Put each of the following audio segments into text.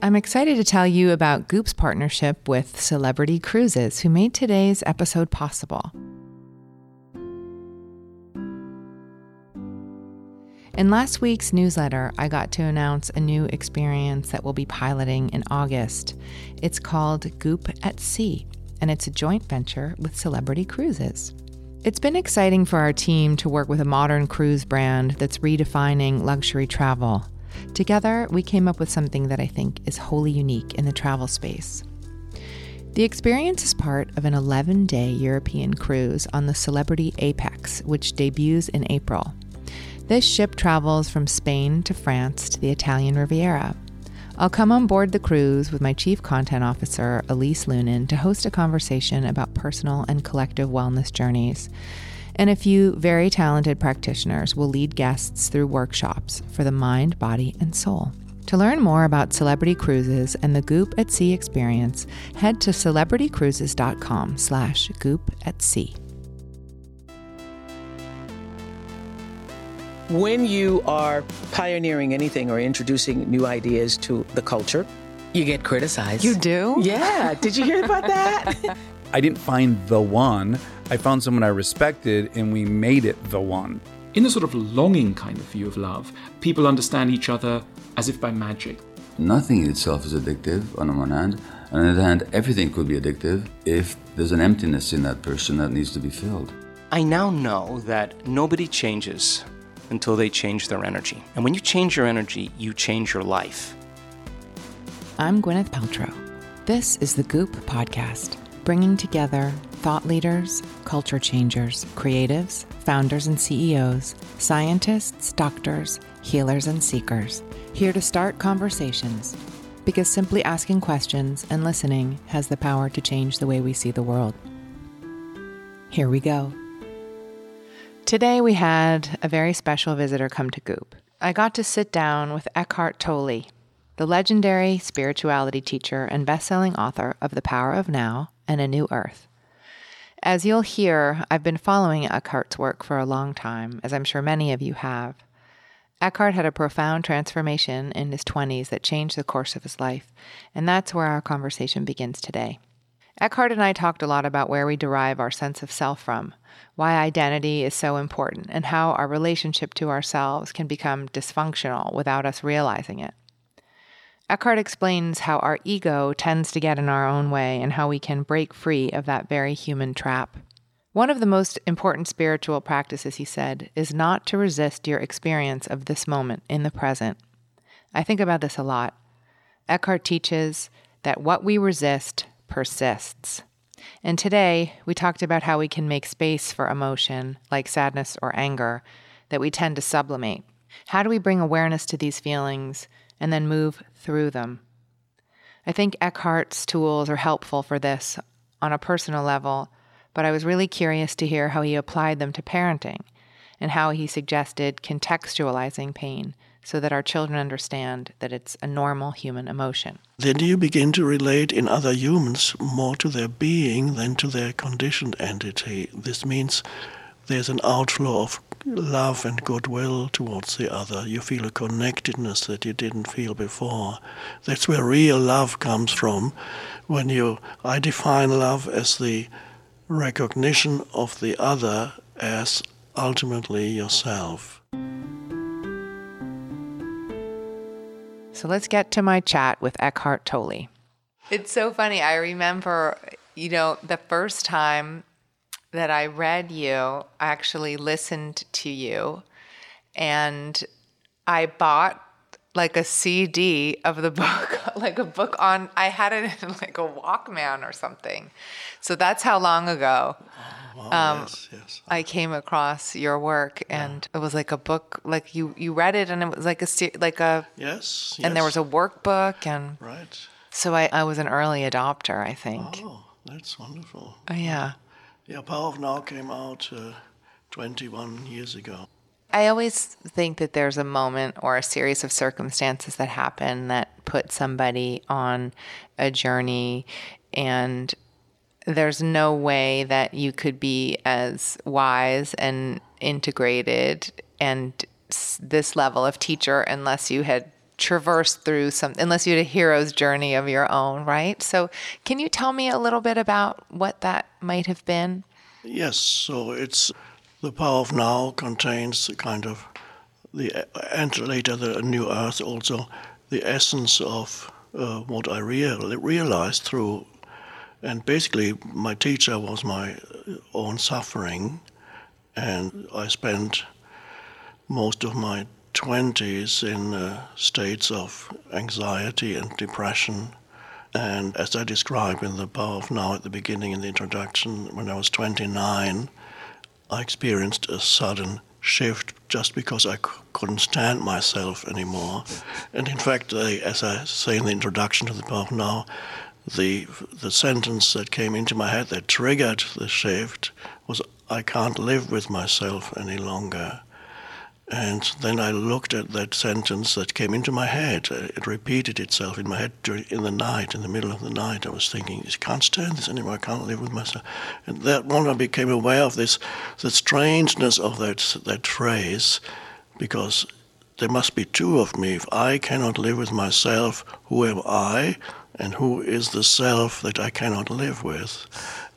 I'm excited to tell you about Goop's partnership with Celebrity Cruises, who made today's episode possible. In last week's newsletter, I got to announce a new experience that we'll be piloting in August. It's called Goop at Sea, and it's a joint venture with Celebrity Cruises. It's been exciting for our team to work with a modern cruise brand that's redefining luxury travel. Together, we came up with something that I think is wholly unique in the travel space. The experience is part of an 11 day European cruise on the Celebrity Apex, which debuts in April. This ship travels from Spain to France to the Italian Riviera. I'll come on board the cruise with my Chief Content Officer, Elise Loehnen, to host a conversation about personal and collective wellness journeys. And a few very talented practitioners will lead guests through workshops for the mind, body, and soul. To learn more about Celebrity Cruises and the Goop at Sea experience, head to celebritycruises.com slash goop at sea. when you are pioneering anything or introducing new ideas to the culture, you get criticized. You do? Yeah. Did you hear about that? I didn't find the one. I found someone I respected and we made it the one. In a sort of longing kind of view of love, people understand each other as if by magic. Nothing in itself is addictive on the one hand. On the other hand, everything could be addictive if there's an emptiness in that person that needs to be filled. I now know that nobody changes until they change their energy. And when you change your energy, you change your life. I'm Gwyneth Paltrow. This is the Goop Podcast, bringing together thought leaders, culture changers, creatives, founders and CEOs, scientists, doctors, healers, and seekers, here to start conversations. Because simply asking questions and listening has the power to change the way we see the world. Here we go. Today we had a very special visitor come to Goop. I got to sit down with Eckhart Tolle, the legendary spirituality teacher and best-selling author of The Power of Now and A New Earth. As you'll hear, I've been following Eckhart's work for a long time, as I'm sure many of you have. Eckhart had a profound transformation in his 20s that changed the course of his life, and that's where our conversation begins today. Eckhart and I talked a lot about where we derive our sense of self from, why identity is so important, and how our relationship to ourselves can become dysfunctional without us realizing it. Eckhart explains how our ego tends to get in our own way and how we can break free of that very human trap. One of the most important spiritual practices, he said, is not to resist your experience of this moment in the present. I think about this a lot. Eckhart teaches that what we resist persists. And today, we talked about how we can make space for emotion, like sadness or anger, that we tend to sublimate. How do we bring awareness to these feelings and then move through them? I think Eckhart's tools are helpful for this on a personal level, but I was really curious to hear how he applied them to parenting and how he suggested contextualizing pain so that our children understand that it's a normal human emotion. Then you begin to relate in other humans more to their being than to their conditioned entity. This means there's an outflow of love and goodwill towards the other. You feel a connectedness that you didn't feel before. That's where real love comes from. When you, I define love as the recognition of the other as ultimately yourself. So let's get to my chat with Eckhart Tolle. It's so funny. I remember, you know, the first time that I read you, I actually listened to you and I bought like a CD of the book, like a book on, I had it in like a Walkman or something. So that's how long ago Oh, um, yes, yes. I came across your work, and it was like a book. Like you, you read it, and it was like a like a, Yes, and there was a workbook, and Right. so I, I was an early adopter, I think. Oh, that's wonderful. Oh, yeah. Yeah, Power of Now came out uh, 21 years ago. I always think that there's a moment or a series of circumstances that happen that put somebody on a journey and there's no way that you could be as wise and integrated and this level of teacher unless you had traverse through some unless you had a hero's journey of your own, right? So, can you tell me a little bit about what that might have been? Yes, so it's the power of now contains kind of the and later the new earth also the essence of uh, what I real, realized through and basically my teacher was my own suffering and I spent most of my 20s in uh, states of anxiety and depression. And as I describe in The of Now at the beginning in the introduction, when I was 29, I experienced a sudden shift just because I c- couldn't stand myself anymore. And in fact, as I say in the introduction to The of Now, the, the sentence that came into my head that triggered the shift was, I can't live with myself any longer. And then I looked at that sentence that came into my head. It repeated itself in my head during, in the night, in the middle of the night. I was thinking, I can't stand this anymore. I can't live with myself. And that one, I became aware of this, the strangeness of that that phrase, because there must be two of me. If I cannot live with myself, who am I, and who is the self that I cannot live with?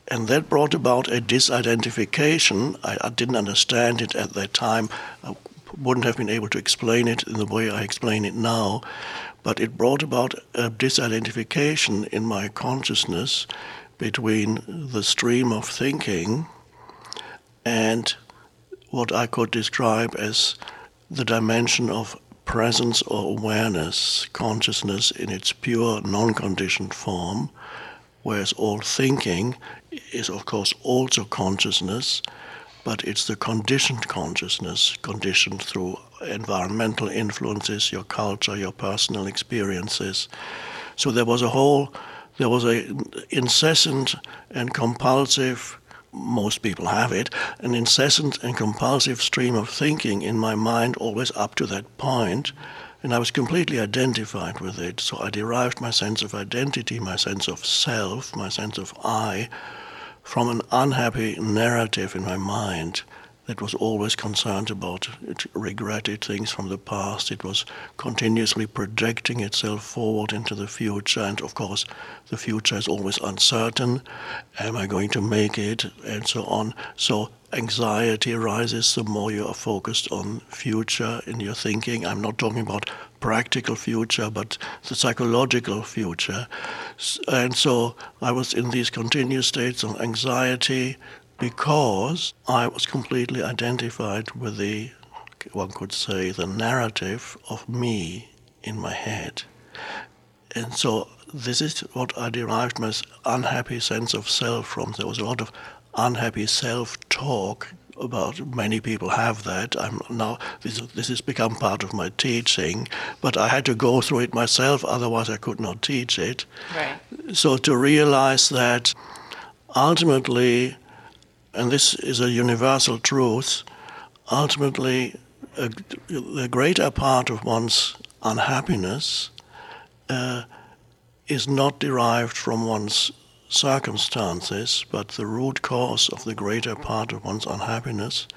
And that brought about a disidentification. I, I didn't understand it at that time. I wouldn't have been able to explain it in the way I explain it now, but it brought about a disidentification in my consciousness between the stream of thinking and what I could describe as the dimension of presence or awareness, consciousness in its pure, non conditioned form, whereas all thinking is, of course, also consciousness but it's the conditioned consciousness, conditioned through environmental influences, your culture, your personal experiences. So there was a whole, there was a incessant and compulsive, most people have it, an incessant and compulsive stream of thinking in my mind always up to that point, and I was completely identified with it. So I derived my sense of identity, my sense of self, my sense of I from an unhappy narrative in my mind that was always concerned about it regretted things from the past. It was continuously projecting itself forward into the future. And of course, the future is always uncertain. Am I going to make it? And so on. So anxiety arises the more you are focused on future in your thinking. I'm not talking about practical future, but the psychological future. And so I was in these continuous states of anxiety because I was completely identified with the, one could say, the narrative of me in my head. And so this is what I derived my unhappy sense of self from. There was a lot of unhappy self talk about many people have that. I'm now this this has become part of my teaching, but I had to go through it myself. Otherwise, I could not teach it. Right. So to realize that ultimately, and this is a universal truth, ultimately, the greater part of one's unhappiness uh, is not derived from one's circumstances, but the root cause of the greater part of one's unhappiness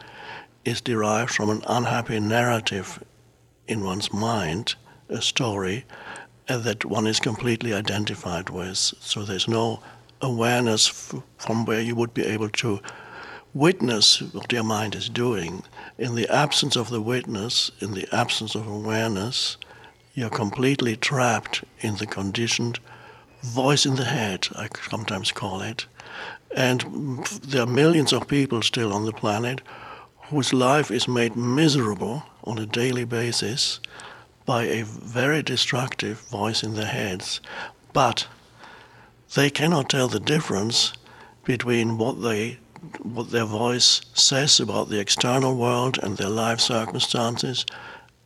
is derived from an unhappy narrative in one's mind, a story uh, that one is completely identified with. So there's no awareness f- from where you would be able to witness what your mind is doing. In the absence of the witness, in the absence of awareness, you're completely trapped in the conditioned voice in the head, I sometimes call it. And there are millions of people still on the planet whose life is made miserable on a daily basis by a very destructive voice in their heads. But they cannot tell the difference between what they what their voice says about the external world and their life circumstances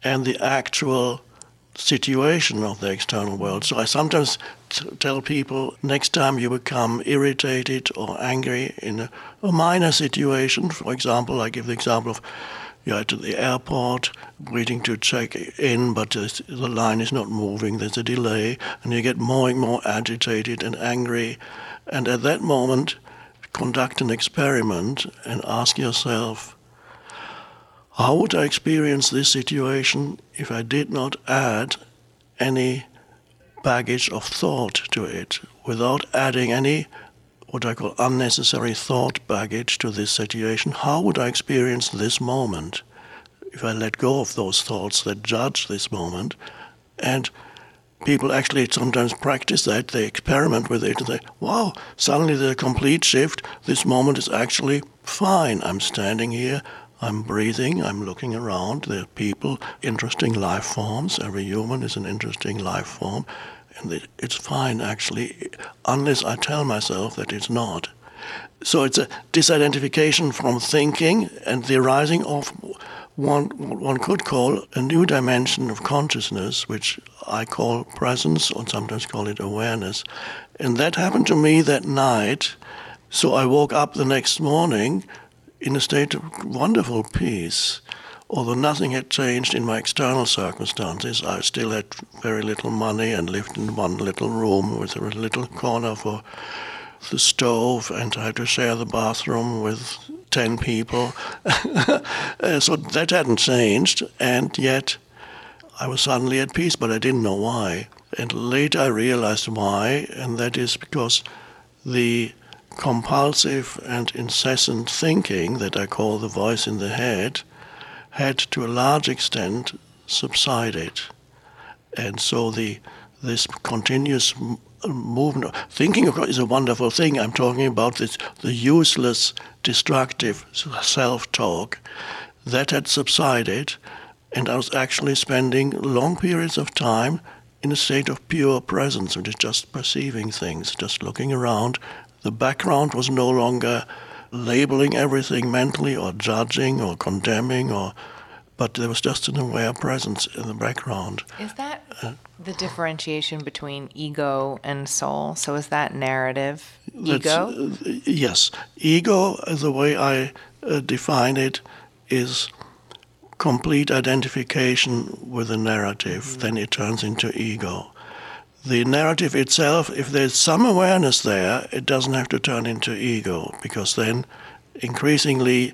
and the actual situation of the external world. So I sometimes t- tell people next time you become irritated or angry in a, a, minor situation, for example, I give the example of you're at the airport waiting to check in, but the line is not moving, there's a delay, and you get more and more agitated and angry. And at that moment, conduct an experiment and ask yourself, how would I experience this situation if I did not add any baggage of thought to it, without adding any what I call unnecessary thought baggage to this situation, how would I experience this moment if I let go of those thoughts that judge this moment? And people actually sometimes practice that. They experiment with it and say, wow, suddenly there's a complete shift. This moment is actually fine. I'm standing here. I'm breathing, I'm looking around. There are people, interesting life forms. Every human is an interesting life form. And it's fine, actually, unless I tell myself that it's not. So it's a disidentification from thinking and the arising of one, one could call a new dimension of consciousness, which I call presence or sometimes call it awareness. And that happened to me that night. So I woke up the next morning in a state of wonderful peace. Although nothing had changed in my external circumstances, I still had very little money and lived in one little room with a little corner for the stove, and I had to share the bathroom with 10 people. So that hadn't changed, and yet I was suddenly at peace, but I didn't know why. And later I realized why, and that is because the compulsive and incessant thinking that I call the voice in the head had to a large extent subsided. And so the this continuous movement, thinking of God is a wonderful thing. I'm talking about this, the useless, destructive self-talk that had subsided, and I was actually spending long periods of time in a state of pure presence, which is just perceiving things, just looking around the background was no longer labeling everything mentally or judging or condemning or but there was just an aware presence in the background. Is that uh, the differentiation between ego and soul? So is that narrative ego? Uh, yes. Ego, the way I uh, define it, is complete identification with a narrative. Mm-hmm. Then it turns into ego the narrative itself, if there's some awareness there, it doesn't have to turn into ego, because then increasingly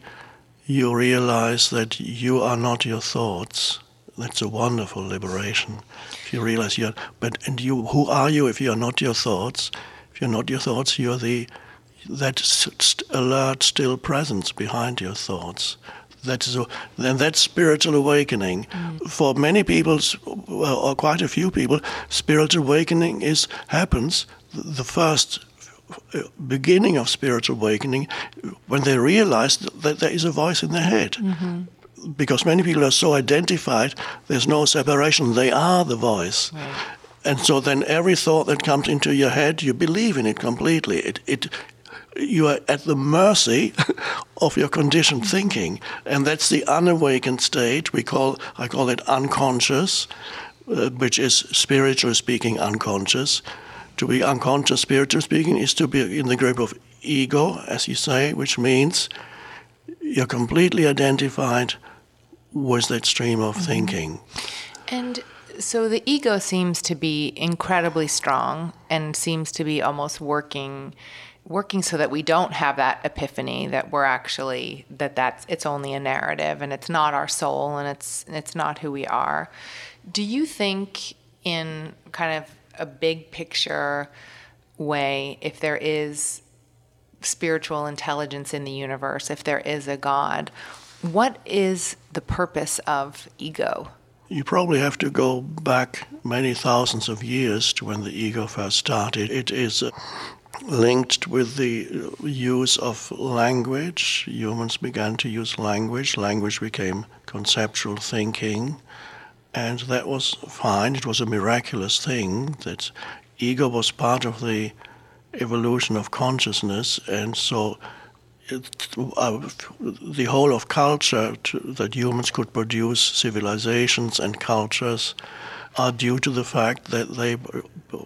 you realize that you are not your thoughts. That's a wonderful liberation. If you realize you're, but and you, who are you if you're not your thoughts? If you're not your thoughts, you're the that st- alert, still presence behind your thoughts. That is, then that's spiritual awakening. Mm. For many people, or quite a few people, spiritual awakening is happens. The first beginning of spiritual awakening when they realize that there is a voice in their head. Mm-hmm. Because many people are so identified, there's no separation. They are the voice. Right. And so then every thought that comes into your head, you believe in it completely. It, it, you are at the mercy of your conditioned thinking, and that's the unawakened state. We call I call it unconscious, uh, which is spiritually speaking unconscious. To be unconscious, spiritually speaking, is to be in the grip of ego, as you say, which means you're completely identified with that stream of mm-hmm. thinking. And so the ego seems to be incredibly strong and seems to be almost working working so that we don't have that epiphany that we're actually that that's it's only a narrative and it's not our soul and it's it's not who we are do you think in kind of a big picture way if there is spiritual intelligence in the universe if there is a god what is the purpose of ego you probably have to go back many thousands of years to when the ego first started. It is uh, linked with the use of language. Humans began to use language. Language became conceptual thinking. And that was fine. It was a miraculous thing that ego was part of the evolution of consciousness. And so it, uh, the whole of culture to, that humans could produce civilizations and cultures are due to the fact that they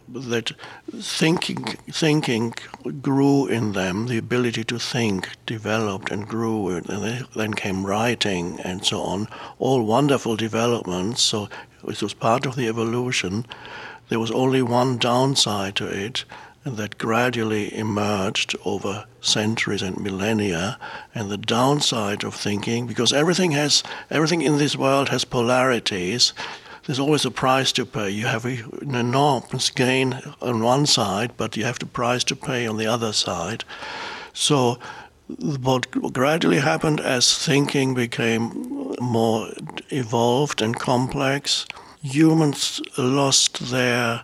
that thinking thinking grew in them, the ability to think developed and grew, and then came writing and so on. All wonderful developments. So it was part of the evolution. There was only one downside to it, that gradually emerged over centuries and millennia. And the downside of thinking, because everything has everything in this world has polarities there's always a price to pay. You have an enormous gain on one side, but you have the price to pay on the other side. So, what gradually happened as thinking became more evolved and complex, humans lost their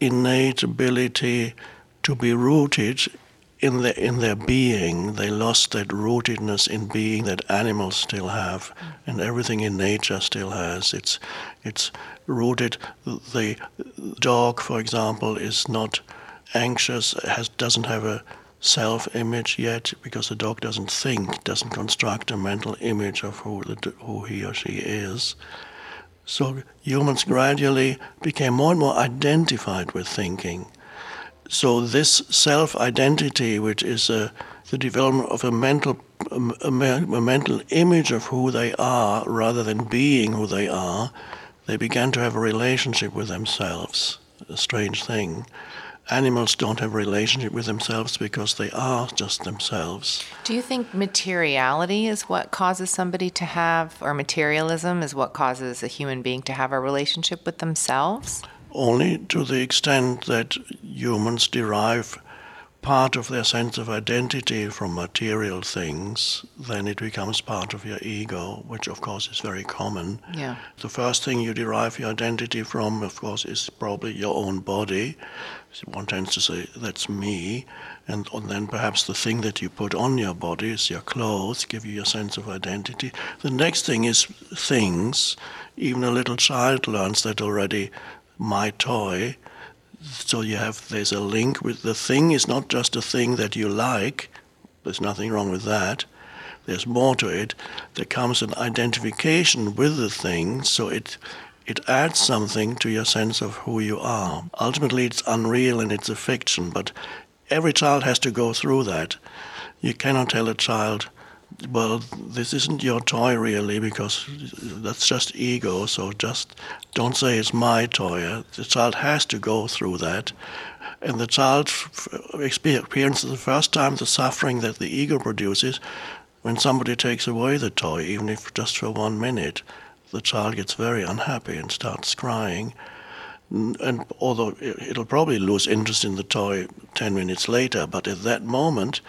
innate ability to be rooted in their in their being. They lost that rootedness in being that animals still have, and everything in nature still has. It's it's rooted. The dog, for example, is not anxious. Has doesn't have a self-image yet because the dog doesn't think, doesn't construct a mental image of who the, who he or she is. So humans gradually became more and more identified with thinking so this self-identity, which is a, the development of a mental um, a, a, mental image of who they are rather than being who they are, they began to have a relationship with themselves. A strange thing. Animals don't have a relationship with themselves because they are just themselves. Do you think materiality is what causes somebody to have, or materialism is what causes a human being to have a relationship with themselves? Only to the extent that humans derive part of their sense of identity from material things, then it becomes part of your ego, which of course is very common. Yeah. The first thing you derive your identity from, of course, is probably your own body. One tends to say, that's me. And, and then perhaps the thing that you put on your body is your clothes, give you your sense of identity. The next thing is things. Even a little child learns that already my toy. So you have there's a link with the thing is not just a thing that you like. There's nothing wrong with that. There's more to it. There comes an identification with the thing, so it it adds something to your sense of who you are. Ultimately, it's unreal and it's a fiction, but every child has to go through that. You cannot tell a child, well, this isn't your toy really because that's just ego. So just don't say it's my toy. The child has to go through that. And the child experiences the first time the suffering that the ego produces when somebody takes away the toy, even if just for one minute. The child gets very unhappy and starts crying. And although it'll probably lose interest in the toy 10 minutes later, but at that moment,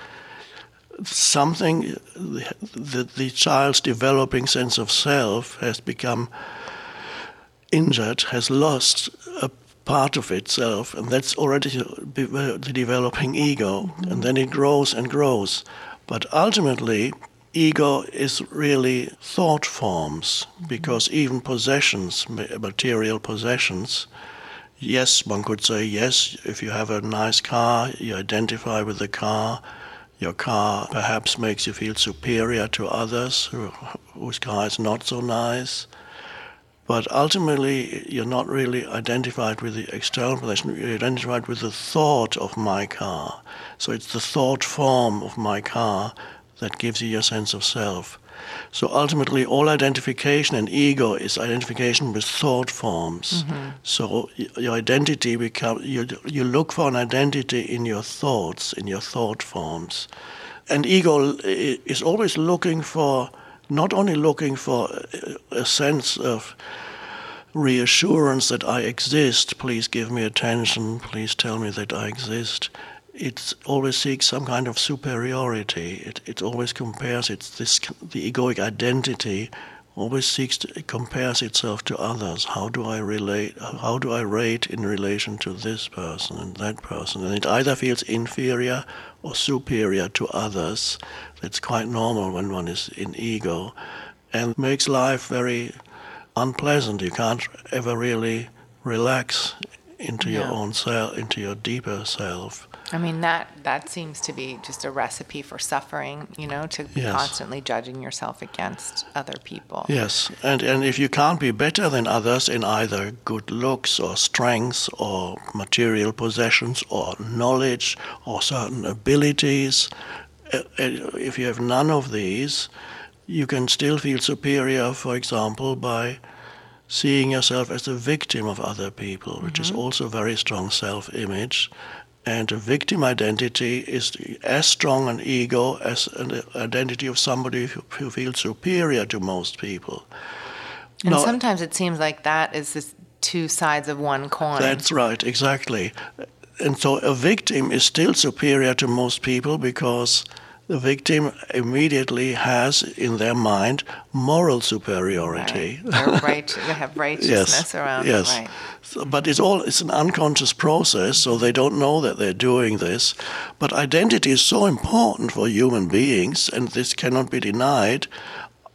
something that the child's developing sense of self has become injured, has lost a part of itself, and that's already the developing ego, mm-hmm. and then it grows and grows. But ultimately, ego is really thought forms, because even possessions, material possessions, yes, one could say, yes, if you have a nice car, you identify with the car your car perhaps makes you feel superior to others who, whose car is not so nice. But ultimately, you're not really identified with the external possession, you're identified with the thought of my car. So it's the thought form of my car that gives you your sense of self. So ultimately, all identification and ego is identification with thought forms. Mm-hmm. So your identity become you you look for an identity in your thoughts, in your thought forms, and ego is always looking for not only looking for a sense of reassurance that I exist. Please give me attention. Please tell me that I exist it always seeks some kind of superiority. It, it always compares it's this the egoic identity always seeks to it compares itself to others. How do I relate? How do I rate in relation to this person and that person? And it either feels inferior or superior to others. That's quite normal when one is in ego, and makes life very unpleasant. You can't ever really relax into yeah. your own self, into your deeper self. I mean that that seems to be just a recipe for suffering, you know, to be yes. constantly judging yourself against other people. Yes, and and if you can't be better than others in either good looks or strengths or material possessions or knowledge or certain abilities, uh, uh, if you have none of these, you can still feel superior, for example, by seeing yourself as a victim of other people, which mm-hmm. is also very strong self-image and a victim identity is as strong an ego as an identity of somebody who feels superior to most people. And No, sometimes it seems like that is this two sides of one coin. That's right, exactly. And so a victim is still superior to most people because the victim immediately has in their mind moral superiority. Right. They're right. They have righteousness around yes. Right. So- but it's all it's an unconscious process, so they don't know that they're doing this. But identity is so important for human beings, and this cannot be denied.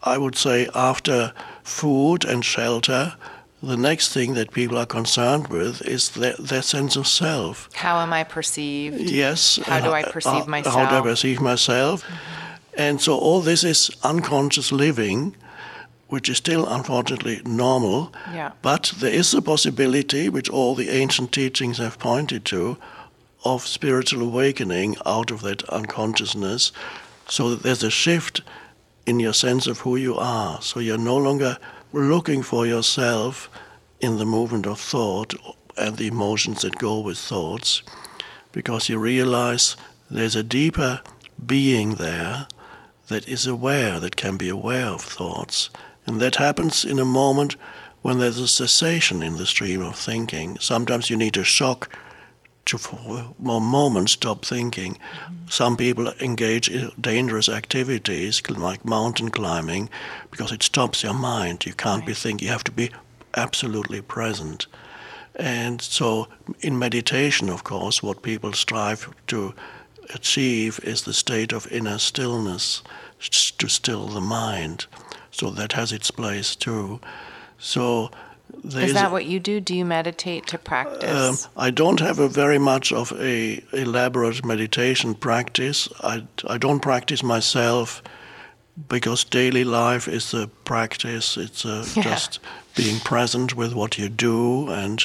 I would say after food and shelter, the next thing that people are concerned with is their, their sense of self. How am I perceived? Yes. How do I uh, perceive uh, How do I myself? perceive myself? And so all this is unconscious living, which is still unfortunately normal. Yeah. But there is a possibility, which all the ancient teachings have pointed to, of spiritual awakening out of that unconsciousness, so that there's a shift in your sense of who you are. So you're no longer looking for yourself in the movement of thought and the emotions that go with thoughts, because you realize there's a deeper being there that is aware, that can be aware of thoughts. And that happens in a moment when there's a cessation in the stream of thinking. Sometimes you need a shock to, for a moment, stop thinking. Some people engage in dangerous activities like mountain climbing because it stops your mind. You can't be thinking, you have to be absolutely present. And so, in meditation, of course, what people strive to achieve is the state of inner stillness, to still the mind. So, that has its place too. So, there Is a- that what you do? Do you meditate to um, practice? I don't have a very much of a elaborate meditation practice. I, I don't practice myself because daily life is a practice. It's uh Yeah. just being present with what you do. And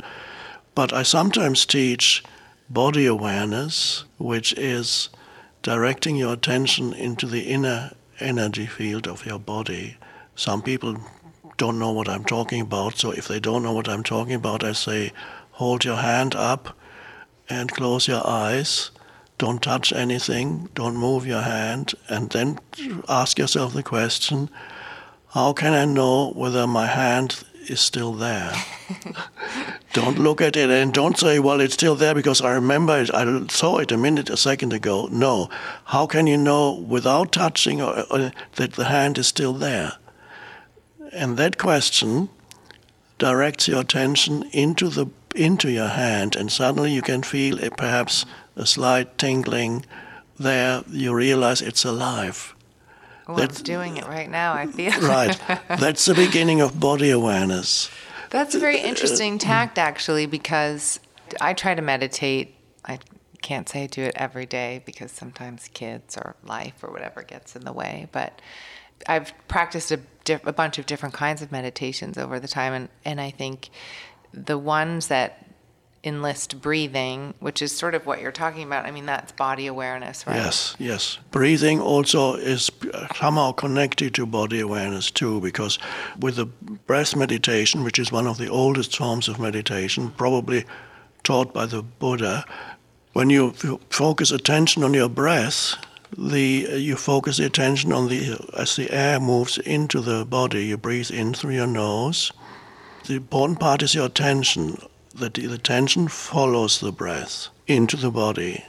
but I sometimes teach body awareness, which is directing your attention into the inner energy field of your body. Some people don't know what I'm talking about, so if they don't know what I'm talking about, I say, hold your hand up and close your eyes. Don't touch anything, don't move your hand, and then ask yourself the question how can I know whether my hand is still there? don't look at it and don't say, well, it's still there because I remember it, I saw it a minute, a second ago. No. How can you know without touching or, or that the hand is still there? And that question directs your attention into the into your hand, and suddenly you can feel a, perhaps a slight tingling there. You realize it's alive. oh, I'm that's- doing it right now. I feel Right. That's the beginning of body awareness. That's a very interesting uh, tact, actually, because I try to meditate. I can't say I do it every day because sometimes kids or life or whatever gets in the way. But I've practiced a, diff- a bunch of different kinds of meditations over the time, and, and I think the ones that enlist breathing, which is sort of what you're talking about. I mean, that's body awareness, right? Yes, yes. Breathing also is uh, somehow connected to body awareness too, because with the breath meditation, which is one of the oldest forms of meditation, probably taught by the Buddha, when you focus attention on your breath, the uh, you focus the attention on the as the air moves into the body. You breathe in through your nose. The important part is your attention. That the attention follows the breath into the body.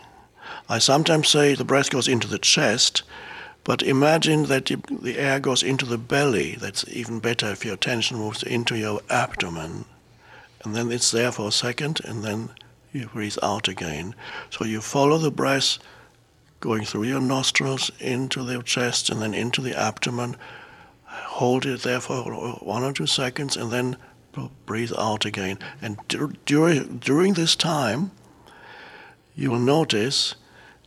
I sometimes say the breath goes into the chest, but imagine that you- the air goes into the belly. That's even better if your attention moves into your abdomen. And then it's there for a second, and then you breathe out again. So you follow the breath going through your nostrils into the chest and then into the abdomen. Hold it there for one or two seconds, and then breathe out again. And dur- during, during this time, you will notice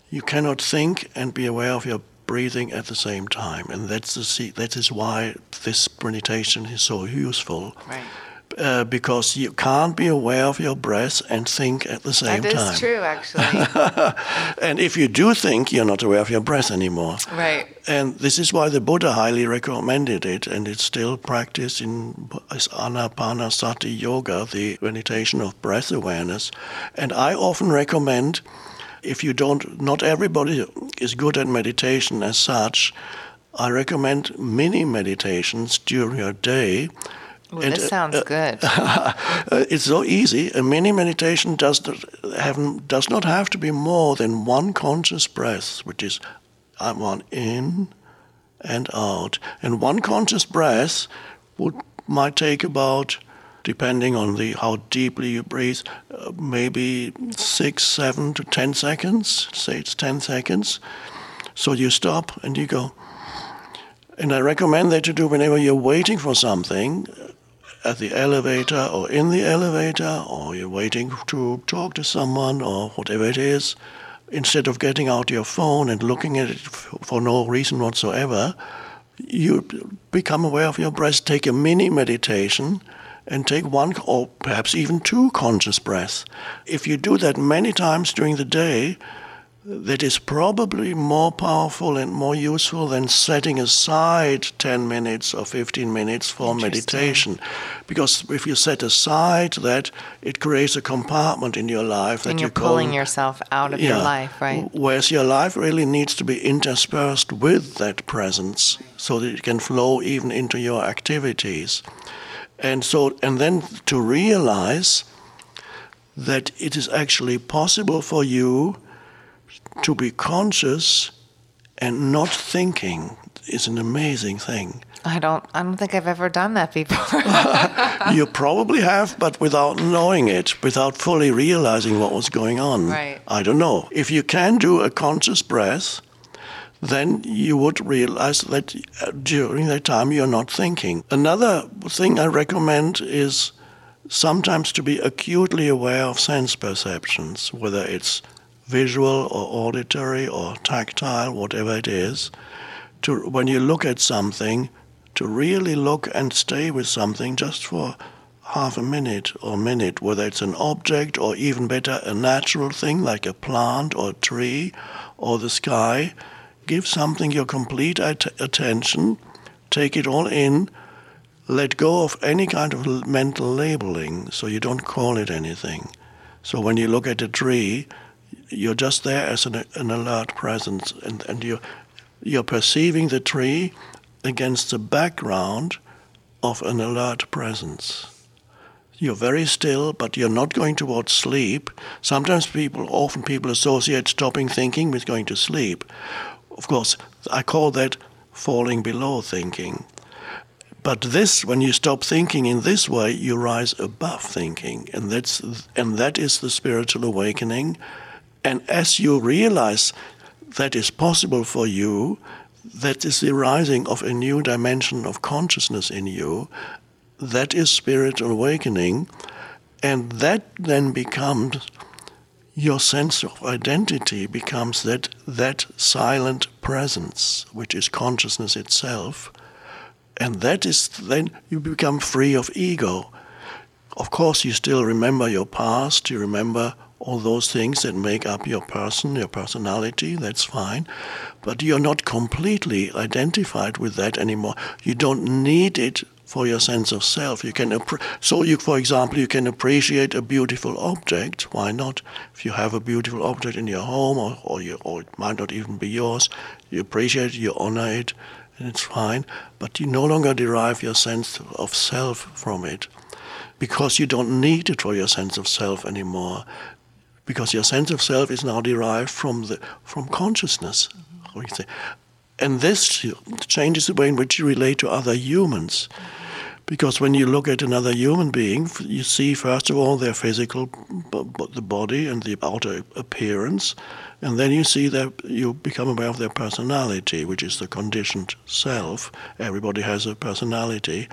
you cannot think and be aware of your breathing at the same time. And that's the that is why this meditation is so useful. Right. Uh, because you can't be aware of your breath and think at the same time. That is time. true, actually. And if you do think, you're not aware of your breath anymore. right. And this is why the Buddha highly recommended it, and it's still practiced in as Anapanasati Yoga, the meditation of breath awareness. And I often recommend, if you don't, not everybody is good at meditation as such, I recommend mini meditations during your day Ooh, And, this uh, sounds uh, good. Uh, it's so easy. A mini meditation does not have does not have to be more than one conscious breath, which is uh, one in and out. And one conscious breath would might take about, depending on the how deeply you breathe, uh, maybe six, seven to ten seconds. Say it's ten seconds. So you stop and you go. And I recommend that you do whenever you're waiting for something at the elevator or in the elevator or you're waiting to talk to someone or whatever it is, instead of getting out your phone and looking at it for no reason whatsoever, you become aware of your breath. Take a mini meditation and take one or perhaps even two conscious breaths. If you do that many times during the day, that is probably more powerful and more useful than setting aside 10 minutes or 15 minutes for meditation. Because if you set aside that, it creates a compartment in your life that and you you're pulling call, yourself out of your life, right? Whereas your life really needs to be interspersed with that presence so that it can flow even into your activities. And so, and then to realize that it is actually possible for you to be conscious and not thinking is an amazing thing. I don't. I don't think I've ever done that before. you probably have, but without knowing it, without fully realizing what was going on. Right. I don't know. If you can do a conscious breath, then you would realize that uh, during that time you're not thinking. Another thing I recommend is sometimes to be acutely aware of sense perceptions, whether it's visual or auditory or tactile, whatever it is. To when you look at something, to really look and stay with something just for half a minute or minute, whether it's an object or even better, a natural thing like a plant or a tree or the sky. Give something your complete at- attention, take it all in, let go of any kind of mental labeling so you don't call it anything. So when you look at a tree, you're just there as an, an alert presence and, and you're, you're perceiving the tree against the background of an alert presence. You're very still, but you're not going towards sleep. Sometimes people, often people associate stopping thinking with going to sleep. Of course, I call that falling below thinking. But this, when you stop thinking in this way, you rise above thinking, and that's and that is the spiritual awakening. And as you realize that is possible for you, that is the rising of a new dimension of consciousness in you. That is spiritual awakening, and that then becomes your sense of identity becomes that that silent presence, which is consciousness itself, and that is then you become free of ego. Of course, you still remember your past, you remember all those things that make up your person, your personality, that's fine. But you're not completely identified with that anymore. You don't need it for your sense of self. You can so you, for example, you can appreciate a beautiful object. Why not? If you have a beautiful object in your home, or or, you, or it might not even be yours, you appreciate it, you honor it, and it's fine. But you no longer derive your sense of self from it, because you don't need it for your sense of self anymore because your sense of self is now derived from the from consciousness. Mm-hmm. we say. And this changes the way in which you relate to other humans. Because when you look at another human being, you see first of all their physical, b- b- the body and the outer appearance, and then you see that you become aware of their personality, which is the conditioned self. Everybody has a personality.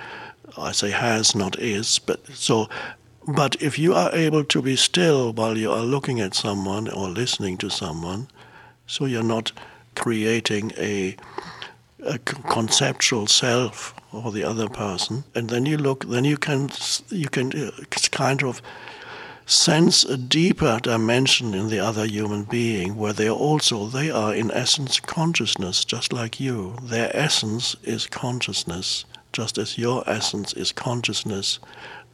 I say has, not is, but so but if you are able to be still while you are looking at someone or listening to someone, so you're not creating a conceptual self or the other person, and then you look, then you can you can uh, kind of sense a deeper dimension in the other human being, where they are also they are in essence consciousness, just like you. Their essence is consciousness, just as your essence is consciousness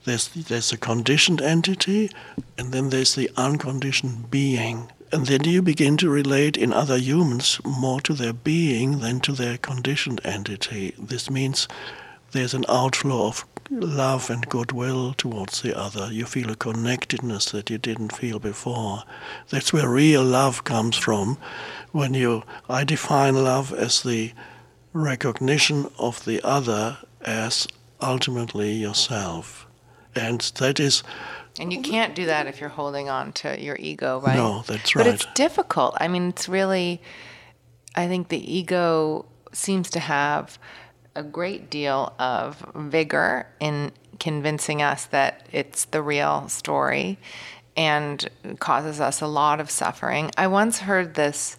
there's there's a conditioned entity and then there's the unconditioned being and then you begin to relate in other humans more to their being than to their conditioned entity this means there's an outflow of love and goodwill towards the other. You feel a connectedness that you didn't feel before. That's where real love comes from. When you, I define love as the recognition of the other as ultimately yourself. And that is and you can't do that if you're holding on to your ego, right? No, that's right. But it's difficult. I mean, it's really, I think the ego seems to have a great deal of vigor in convincing us that it's the real story and causes us a lot of suffering. I once heard this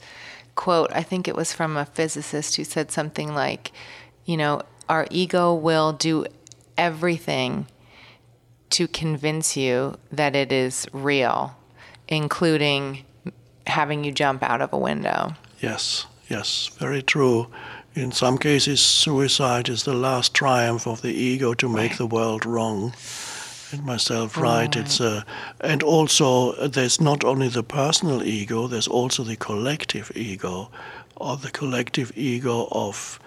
quote, I think it was from a physicist who said something like, you know, our ego will do everything to convince you that it is real, including having you jump out of a window. Yes, yes, very true. In some cases, suicide is the last triumph of the ego to make right. the world wrong and myself right. It's uh, and also uh, there's not only the personal ego, there's also the collective ego, or the collective ego of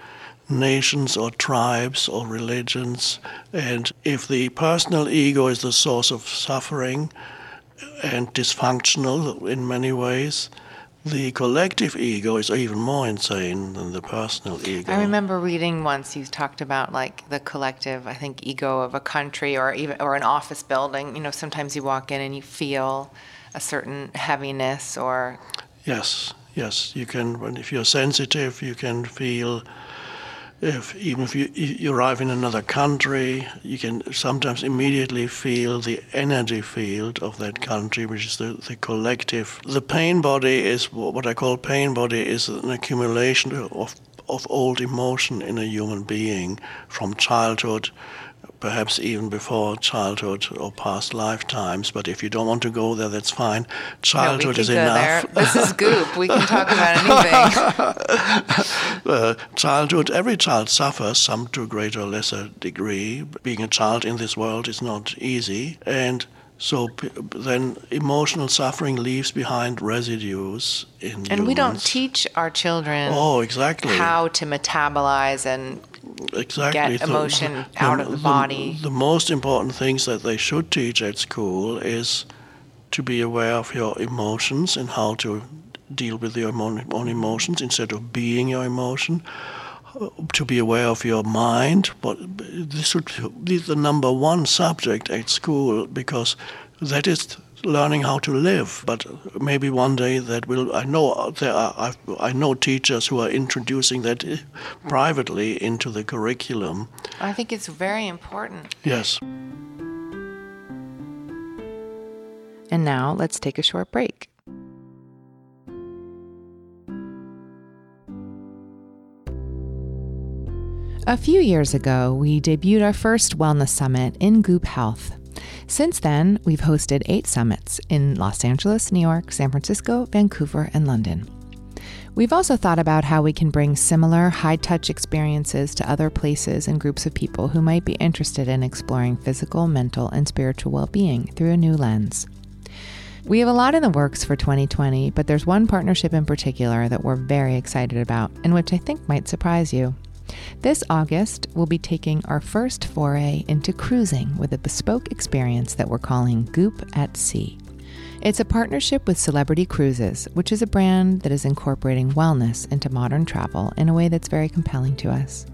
nations or tribes or religions. And if the personal ego is the source of suffering and dysfunctional in many ways, the collective ego is even more insane than the personal ego. I remember reading once you talked about like the collective, I think, ego of a country or even or an office building. You know, sometimes you walk in and you feel a certain heaviness or. Yes, yes, you can. If you're sensitive, you can feel if even if you, you arrive in another country, you can sometimes immediately feel the energy field of that country, which is the, the collective. The pain body is what I call pain body is an accumulation of of old emotion in a human being from childhood perhaps even before childhood or past lifetimes. But if you don't want to go there, that's fine. Childhood no, is enough. There. This is goop. We can talk about anything. uh, childhood, every child suffers, some to a greater or lesser degree. Being a child in this world is not easy. And so then emotional suffering leaves behind residues in And humans. we don't teach our children oh, exactly. how to metabolize and exactly. get emotion the, out of the, the body. The most important things that they should teach at school is to be aware of your emotions and how to deal with your own emotions instead of being your emotion. To be aware of your mind, but this would be the number one subject at school because that is learning how to live. But maybe one day that will. I know there are. I've, I know teachers who are introducing that privately into the curriculum. I think it's very important. Yes. And now let's take a short break. A few years ago, we debuted our first wellness summit in Goop Health since then, we've hosted eight summits in Los Angeles, New York, San Francisco, Vancouver, and London. We've also thought about how we can bring similar high touch experiences to other places and groups of people who might be interested in exploring physical, mental, and spiritual well being through a new lens. We have a lot in the works for 2020, but there's one partnership in particular that we're very excited about and which I think might surprise you. This August, we'll be taking our first foray into cruising with a bespoke experience that we're calling Goop at Sea. It's a partnership with Celebrity Cruises, which is a brand that is incorporating wellness into modern travel in a way that's very compelling to us.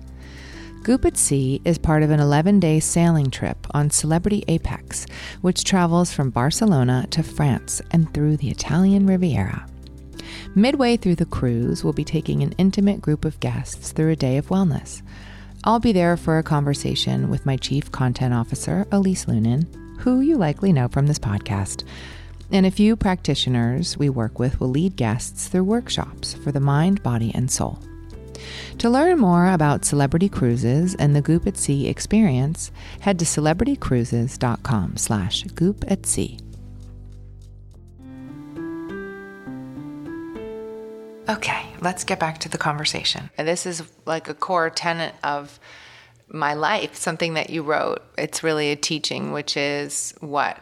Goop at Sea is part of an 11 day sailing trip on Celebrity Apex, which travels from Barcelona to France and through the Italian Riviera. Midway through the cruise, we'll be taking an intimate group of guests through a day of wellness. I'll be there for a conversation with my Chief Content Officer, Elise Loehnen, who you likely know from this podcast. And a few practitioners we work with will lead guests through workshops for the mind, body, and soul. To learn more about Celebrity Cruises and the Goop at Sea experience, head to celebritycruises.com slash goop at sea. Okay, let's get back to the conversation. And this is like a core tenet of my life, something that you wrote. It's really a teaching, which is what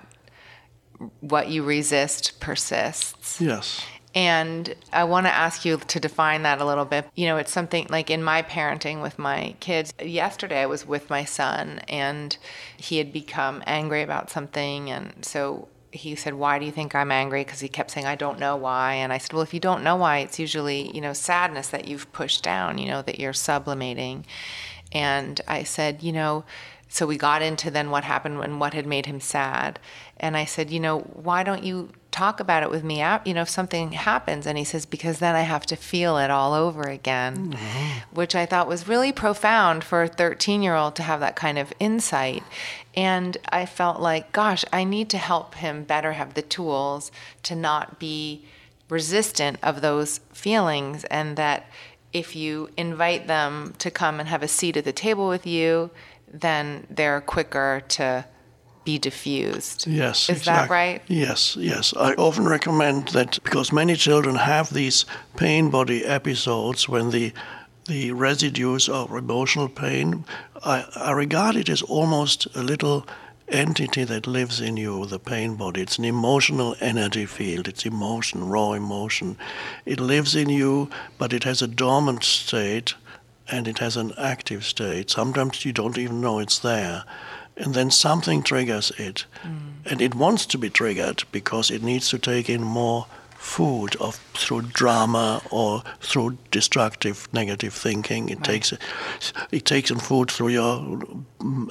what you resist persists. Yes. And I want to ask you to define that a little bit. You know, it's something like in my parenting with my kids. Yesterday, I was with my son and he had become angry about something. And so he said, Why do you think I'm angry? Because he kept saying, I don't know why. And I said, Well, if you don't know why, it's usually, you know, sadness that you've pushed down, you know, that you're sublimating. And I said, You know, so we got into then what happened and what had made him sad. And I said, You know, why don't you talk about it with me you know if something happens and he says because then i have to feel it all over again mm-hmm. which i thought was really profound for a 13 year old to have that kind of insight and i felt like gosh i need to help him better have the tools to not be resistant of those feelings and that if you invite them to come and have a seat at the table with you then they're quicker to be diffused. Yes. Is exactly. that right? Yes, yes. I often recommend that because many children have these pain body episodes when the the residues of emotional pain, I, I regard it as almost a little entity that lives in you, the pain body. It's an emotional energy field. It's emotion, raw emotion. It lives in you, but it has a dormant state and it has an active state. Sometimes you don't even know it's there and then something triggers it. Mm. And it wants to be triggered because it needs to take in more food of through drama or through destructive negative thinking it right. takes it takes in food through your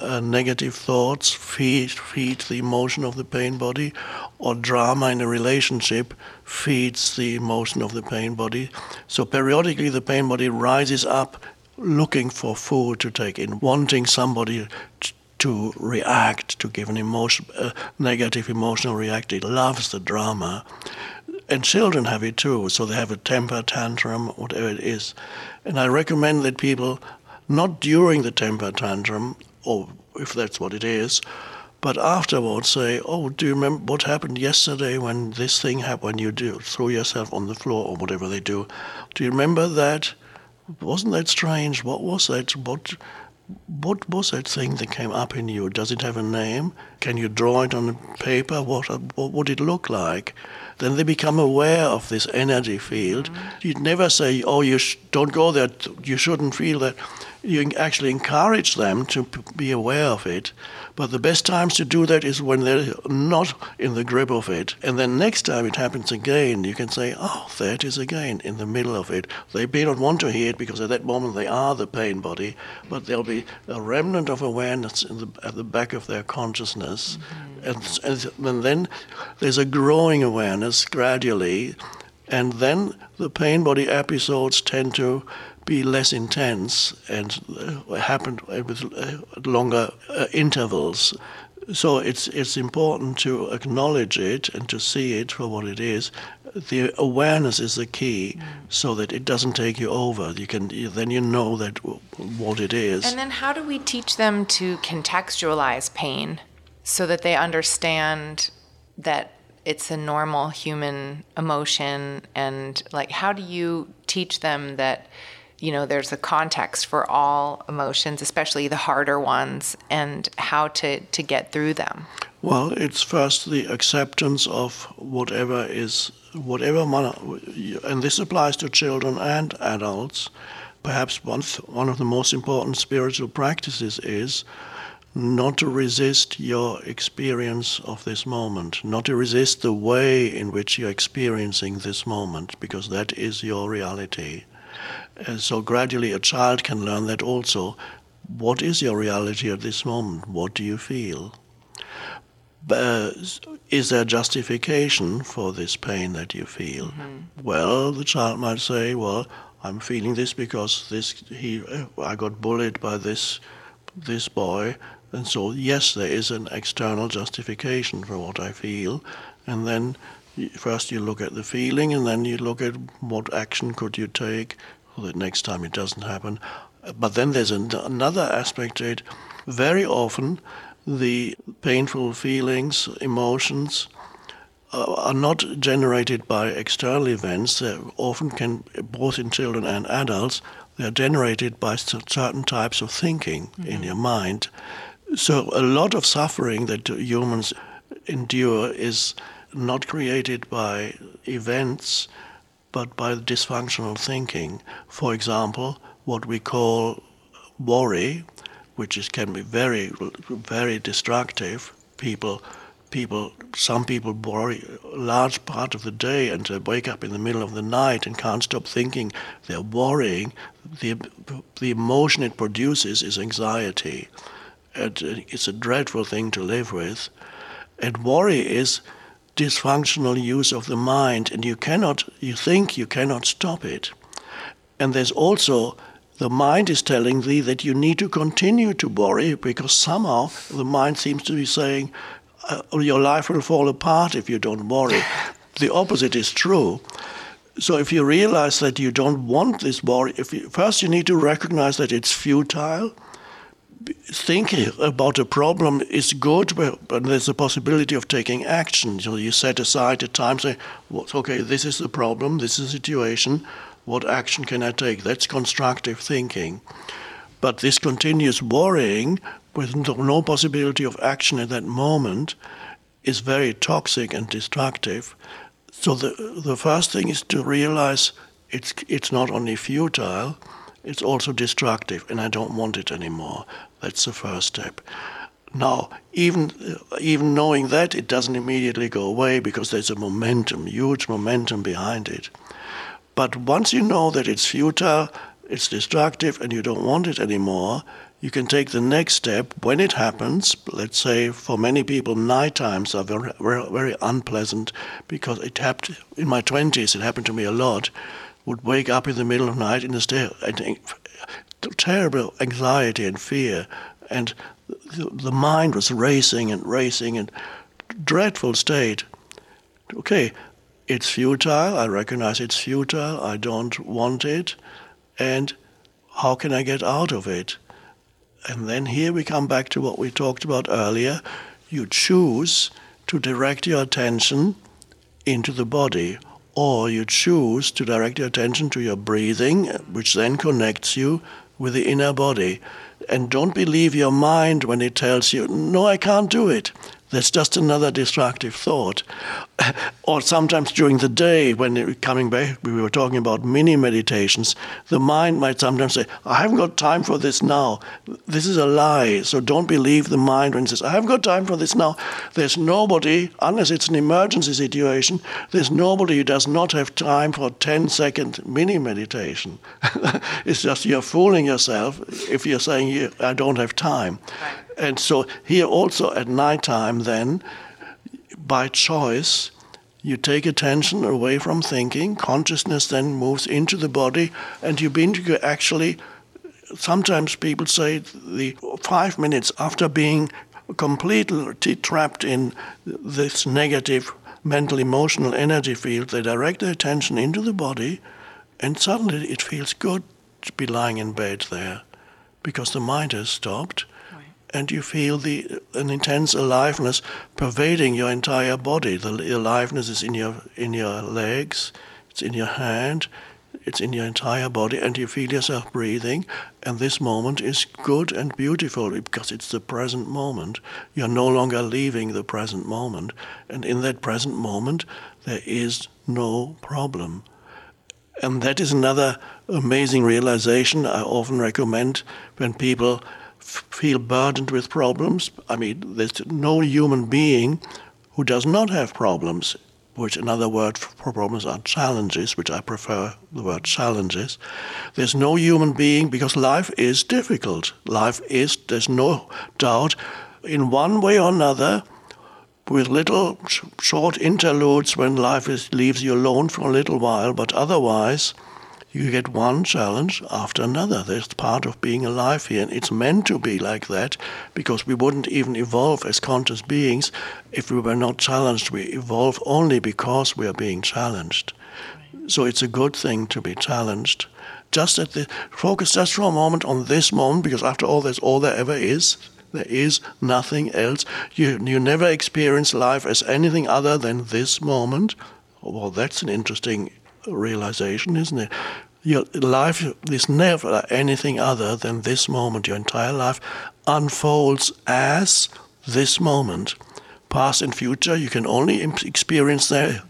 uh, negative thoughts feed feed the emotion of the pain body or drama in a relationship feeds the emotion of the pain body so periodically the pain body rises up looking for food to take in wanting somebody to react, to give an emotion, a negative emotional react. It loves the drama. And children have it too, so they have a temper tantrum, whatever it is. And I recommend that people, not during the temper tantrum, or if that's what it is, but afterwards say, "Oh, do you remember what happened yesterday when this thing happened? When you do throw yourself on the floor or whatever they do? Do you remember that? Wasn't that strange? What was that? What what was that thing that came up in you? Does it have a name? Can you draw it on paper? What, what would it look like? Then they become aware of this energy field. Mm-hmm. You'd never say, oh, you sh- don't go there, you shouldn't feel that. You actually encourage them to p- be aware of it. But the best times to do that is when they're not in the grip of it. And then next time it happens again, you can say, oh, there it is again, in the middle of it. They may not want to hear it because at that moment they are the pain body, but there'll be a remnant of awareness the, at the back of their consciousness. Mm-hmm. And, and, and then there's a growing awareness gradually. And then the pain body episodes tend to be less intense and uh, happen with uh, longer uh, intervals. So it's it's important to acknowledge it and to see it for what it is. The awareness is the key, so that it doesn't take you over. You can then you know that what it is. And then how do we teach them to contextualize pain, so that they understand that it's a normal human emotion, and like how do you teach them that you know there's a context for all emotions especially the harder ones and how to to get through them well it's first the acceptance of whatever is whatever and this applies to children and adults perhaps one one of the most important spiritual practices is not to resist your experience of this moment, not to resist the way in which you're experiencing this moment, because that is your reality. And so gradually a child can learn that also. What is your reality at this moment? What do you feel? Uh, is there justification for this pain that you feel? Mm-hmm. Well, the child might say, "Well, I'm feeling this because this he I got bullied by this this boy, and so yes, there is an external justification for what I feel." And then first you look at the feeling, and then you look at what action could you take so that next time it doesn't happen. But then there's an, another aspect to it. Very often, the painful feelings, emotions, uh, are not generated by external events. They often can, both in children and adults, they are generated by certain types of thinking mm-hmm. in your mind. So a lot of suffering that humans endure is not created by events but by dysfunctional thinking. For example, what we call worry, which is, can be very, very destructive. People, people, some people worry a large part of the day and they wake up in the middle of the night and can't stop thinking. They're worrying. The, the emotion it produces is anxiety. And it's a dreadful thing to live with. And worry is dysfunctional use of the mind, and you cannot, you think you cannot stop it. And there's also the mind is telling thee that you need to continue to worry because somehow the mind seems to be saying uh, your life will fall apart if you don't worry. the opposite is true. So if you realize that you don't want this worry, you, first you need to recognize that it's futile. Thinking about a problem is good, but there's a possibility of taking action. So you set aside a time, say, "Okay, this is the problem, this is the situation. What action can I take? That's constructive thinking. But this continuous worrying with no possibility of action at that moment is very toxic and destructive. So the, the first thing is to realize it's, it's not only futile, it's also destructive, and I don't want it anymore. That's the first step. Now, even even knowing that, it doesn't immediately go away because there's a momentum, huge momentum behind it. But once you know that it's futile, it's destructive, and you don't want it anymore, you can take the next step when it happens. Let's say for many people, night times are very, very, very unpleasant because it happened in my 20s, it happened to me a lot. Would wake up in the middle of the night in a state of terrible anxiety and fear, and the mind was racing and racing and dreadful state. Okay, it's futile. I recognize it's futile. I don't want it. And how can I get out of it? And then here we come back to what we talked about earlier. You choose to direct your attention into the body, or you choose to direct your attention to your breathing, which then connects you with the inner body. And don't believe your mind when it tells you, no, I can't do it. That's just another destructive thought. or sometimes during the day, when coming back, we were talking about mini meditations, the mind might sometimes say, I haven't got time for this now. This is a lie. So don't believe the mind when it says, I haven't got time for this now. There's nobody, unless it's an emergency situation, there's nobody who does not have time for a 10 second mini meditation. it's just you're fooling yourself if you're saying, I don't have time. Right. And so here also at night time, then, by choice, you take attention away from thinking. Consciousness then moves into the body, and you begin to actually. Sometimes people say the five minutes after being completely trapped in this negative mental emotional energy field, they direct their attention into the body, and suddenly it feels good to be lying in bed there because the mind has stopped and you feel the an intense aliveness pervading your entire body. The aliveness is in your in your legs, it's in your hand, it's in your entire body, and you feel yourself breathing. And this moment is good and beautiful because it's the present moment. You're no longer leaving the present moment, and in that present moment, there is no problem. And that is another amazing realization I often recommend when people feel burdened with problems. I mean, there's no human being who does not have problems, which another word for problems are challenges, which I prefer the word challenges. There's no human being because life is difficult. Life is, there's no doubt, in one way or another, with little short interludes when life is, leaves you alone for a little while, but otherwise, you get one challenge after another. That's part of being alive here. And it's meant to be like that because we wouldn't even evolve as conscious beings if we were not challenged. We evolve only because we are being challenged. So it's a good thing to be challenged. Just at the focus just for a moment on this moment, because after all, that's all there ever is. There is nothing else. You you never experience life as anything other than this moment. Well, that's an interesting realization, isn't it? Your life is never anything other than this moment. Your entire life unfolds as this moment. Past and future, you can only experience there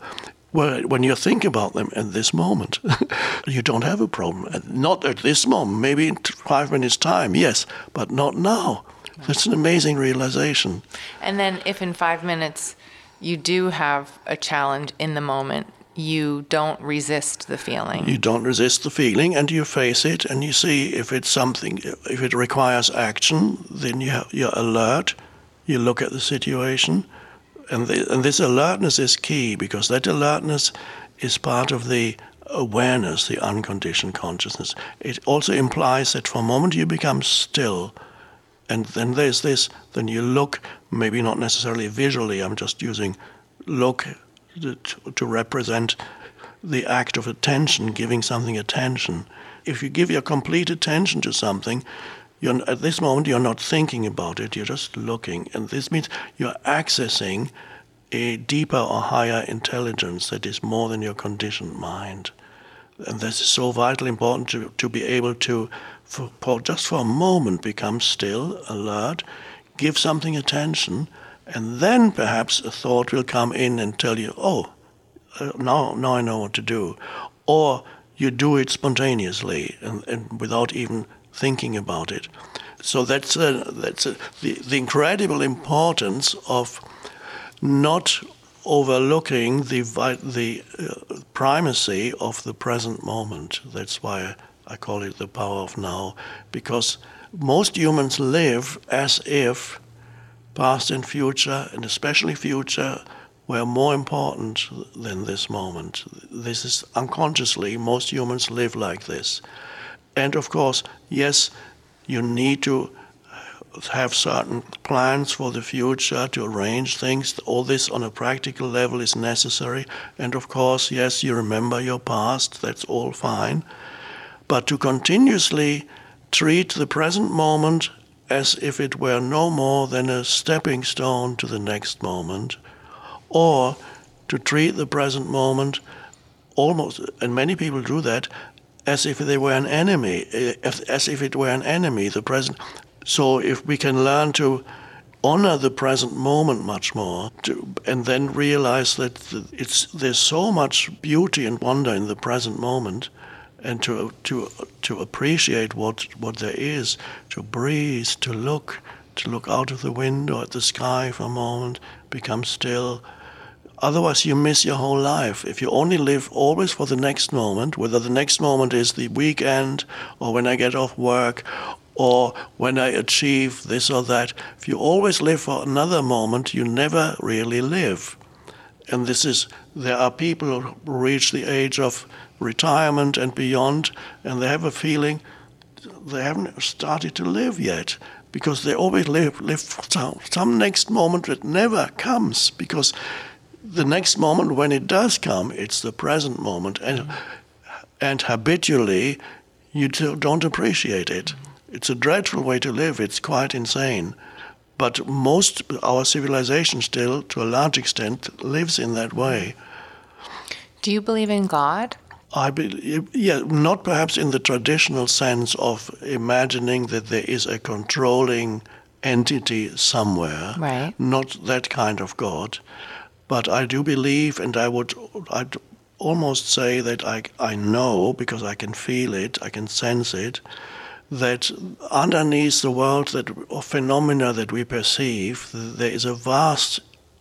when you think about them in this moment, you don't have a problem. Not at this moment, maybe in five minutes' time, yes, but not now. That's an amazing realization. And then, if in five minutes you do have a challenge in the moment, you don't resist the feeling. You don't resist the feeling and you face it and you see if it's something, if it requires action, then you you're alert, you look at the situation. And, the, and this alertness is key because that alertness is part of the awareness, the unconditioned consciousness. It also implies that for a moment you become still. And then there's this, then you look, maybe not necessarily visually, I'm just using look to, represent the act of attention, giving something attention. If you give your complete attention to something, you're, at this moment you're not thinking about it, you're just looking. And this means you're accessing a deeper or higher intelligence that is more than your conditioned mind. And this is so vitally important to, to be able to, for, for just for a moment, become still, alert, give something attention, and then perhaps a thought will come in and tell you, oh, uh, now, now I know what to do. Or you do it spontaneously and, and without even thinking about it. So that's, a, that's a, the, the incredible importance of not overlooking the, the uh, primacy of the present moment. That's why I call it the power of now, because most humans live as if past and future, and especially future, were more important than this moment. This is unconsciously, most humans live like this. And of course, yes, you need to have certain plans for the future to arrange things. All this on a practical level is necessary. And of course, yes, you remember your past, that's all fine. But to continuously treat the present moment as if it were no more than a stepping stone to the next moment, or to treat the present moment almost, and many people do that, as if they were an enemy, eh, as if it were an enemy, the present. So if we can learn to honor the present moment much more, to, and then realize that it's there's so much beauty and wonder in the present moment, and to to to appreciate what what there is, to breathe, to look, to look out of the window at the sky for a moment, become still. Otherwise, you miss your whole life. If you only live always for the next moment, whether the next moment is the weekend or when I get off work or when I achieve this or that, if you always live for another moment, you never really live. And this is, there are people who reach the age of retirement and beyond, and they have a feeling they haven't started to live yet because they always live, live some, some next moment that never comes because the next moment when it does come, it's the present moment, and and habitually you don't appreciate it. It's a dreadful way to live. It's quite insane. But most our civilization still, to a large extent, lives in that way. Do you believe in God? I believe, yeah, not perhaps in the traditional sense of imagining that there is a controlling entity somewhere. Right. Not that kind of God. But I do believe, and I would I'd almost say that I, I know, because I can feel it, I can sense it, that underneath the world that, of phenomena that we perceive, there is a vast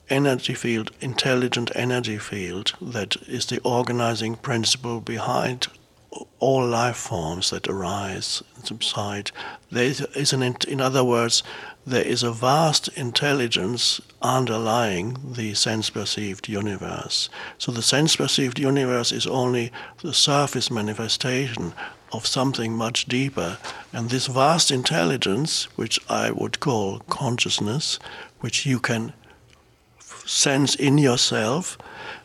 energy field, intelligent energy field, that is the organizing principle behind all life forms that arise and subside. There is an, in other words, there is a vast intelligence underlying the sense perceived universe. So the sense perceived universe is only the surface manifestation of something much deeper. And this vast intelligence, which I would call consciousness, which you can sense in yourself,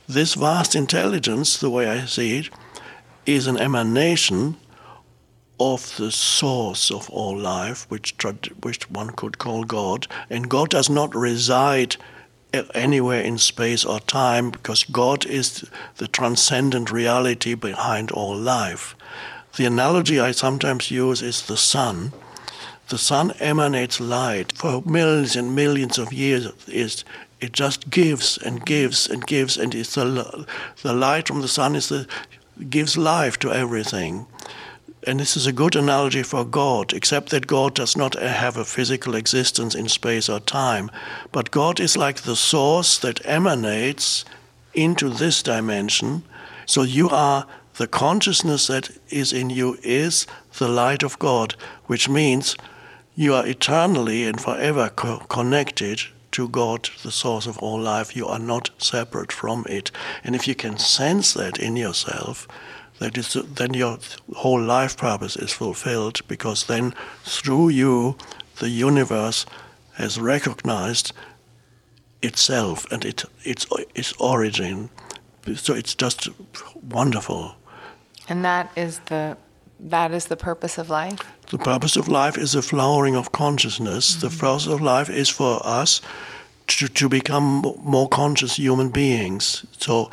this vast intelligence, the way I see it, is an emanation of the source of all life, which, which one could call God. And God does not reside uh, anywhere in space or time because God is the transcendent reality behind all life. The analogy I sometimes use is the sun. The sun emanates light for millions and millions of years. Is it just gives and gives and gives, and it's the, the light from the sun is the, gives life to everything. And this is a good analogy for God, except that God does not have a physical existence in space or time. But God is like the source that emanates into this dimension. So you are the consciousness that is in you is the light of God, which means you are eternally and forever co- connected to God, the source of all life. You are not separate from it. And if you can sense that in yourself, that is, then your whole life purpose is fulfilled because then through you, the universe has recognized itself and it, its, its origin. So it's just wonderful. And that is the that is the purpose of life. The purpose of life is the flowering of consciousness. Mm-hmm. The purpose of life is for us to, to become more conscious human beings. So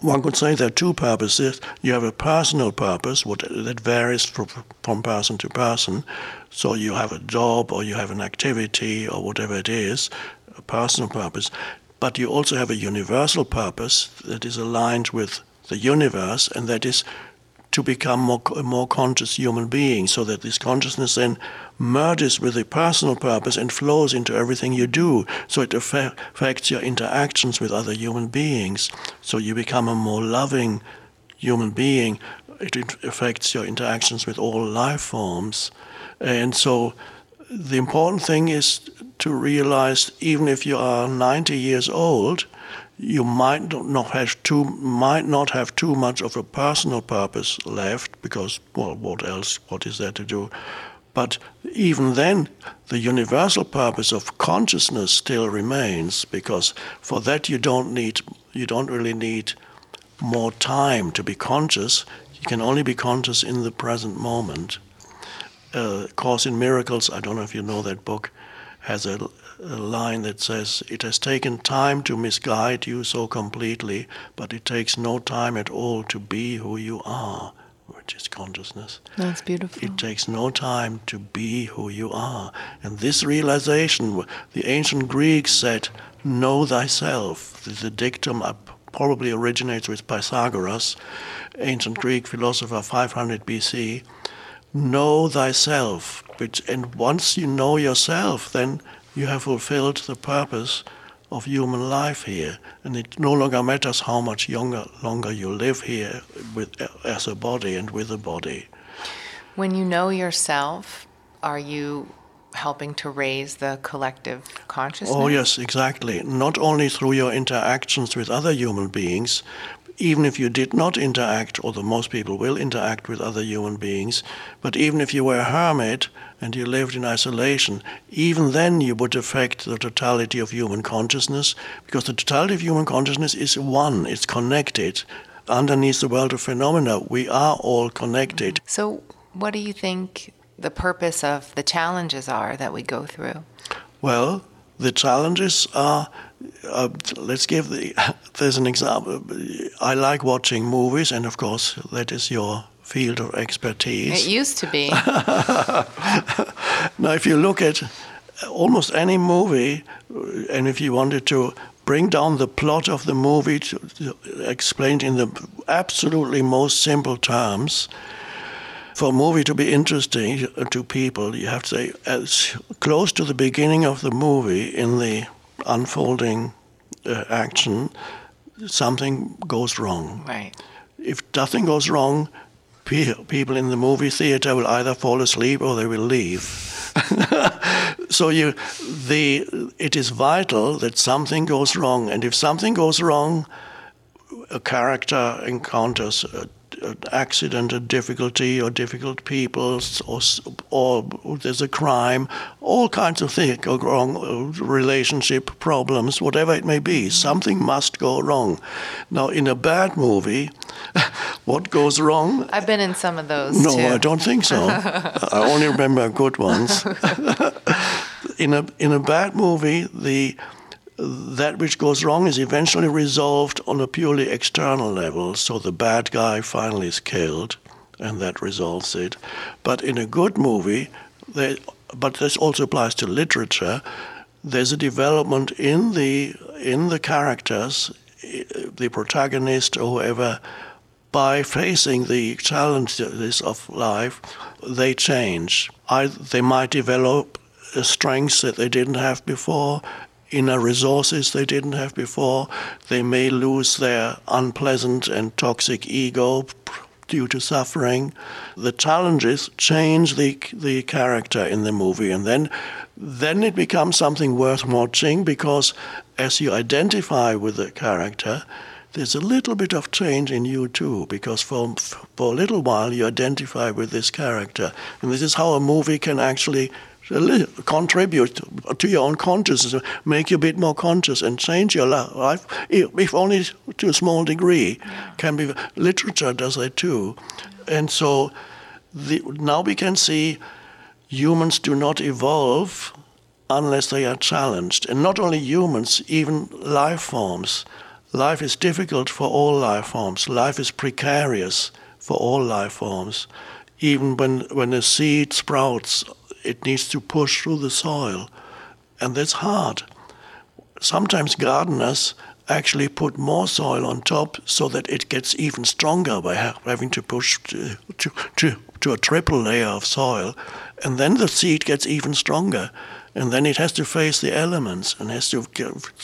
one could say there are two purposes. You have a personal purpose what, that varies from, from person to person. So you have a job or you have an activity or whatever it is, a personal purpose. But you also have a universal purpose that is aligned with the universe, and that is to become more, more conscious human being, so that this consciousness then merges with the personal purpose and flows into everything you do. So it affects your interactions with other human beings. So you become a more loving human being. It affects your interactions with all life forms. And so the important thing is to realize even if you are 90 years old, you might not have too might not have too much of a personal purpose left because well what else what is there to do? But even then the universal purpose of consciousness still remains because for that you don't need you don't really need more time to be conscious. You can only be conscious in the present moment. Uh, course in miracles i don't know if you know that book has a a line that says, It has taken time to misguide you so completely, but it takes no time at all to be who you are, which is consciousness. That's beautiful. It takes no time to be who you are. And this realization, the ancient Greeks said, Know thyself. The dictum probably originates with Pythagoras, ancient Greek philosopher, 500 BC. Know thyself. Which, and once you know yourself, then you have fulfilled the purpose of human life here, and it no longer matters how much younger, longer you live here with, as a body and with a body. When you know yourself, are you helping to raise the collective consciousness? Oh, yes, exactly. Not only through your interactions with other human beings, even if you did not interact, although most people will interact with other human beings, but even if you were a hermit and you lived in isolation, even then you would affect the totality of human consciousness, because the totality of human consciousness is one, it's connected. Underneath the world of phenomena, we are all connected. Mm-hmm. So, what do you think the purpose of the challenges are that we go through? Well, the challenges are uh, let's give the there's an example. I like watching movies and of course that is your field of expertise. It used to be. Now if you look at almost any movie and if you wanted to bring down the plot of the movie to, to explained in the absolutely most simple terms for a movie to be interesting to people, you have to say as close to the beginning of the movie in the unfolding uh, action, something goes wrong. Right. If nothing goes wrong, pe- people in the movie theater will either fall asleep or they will leave. so you, the, it is vital that something goes wrong, and if something goes wrong, a character encounters a accident, a difficulty, or difficult people, or, or there's a crime, all kinds of things go wrong, uh, relationship problems, whatever it may be. Something must go wrong. Now, in a bad movie, what goes wrong? I've been in some of those. No, too. I don't think so. I only remember good ones. in a in a bad movie, the that which goes wrong is eventually resolved on a purely external level. So the bad guy finally is killed, and that resolves it. But in a good movie, but this also applies to literature. there's a development in the in the characters, the protagonist or whoever, by facing the challenges of life, they change. I, they might develop strengths that they didn't have before, inner resources they didn't have before. They may lose their unpleasant and toxic ego due to suffering. The challenges change the the character in the movie, and then then it becomes something worth watching because as you identify with the character, there's a little bit of change in you too, because for, for a little while you identify with this character. And this is how a movie can actually contribute to your own consciousness, make you a bit more conscious and change your life, if only to a small degree. Can be literature does that too, and so the, now we can see humans do not evolve unless they are challenged, and not only humans, even life forms. Life is difficult for all life forms. Life is precarious for all life forms. Even when, when a seed sprouts it needs to push through the soil, and that's hard. Sometimes gardeners actually put more soil on top so that it gets even stronger by having to push to, to, to, a triple layer of soil, and then the seed gets even stronger and then it has to face the elements and has to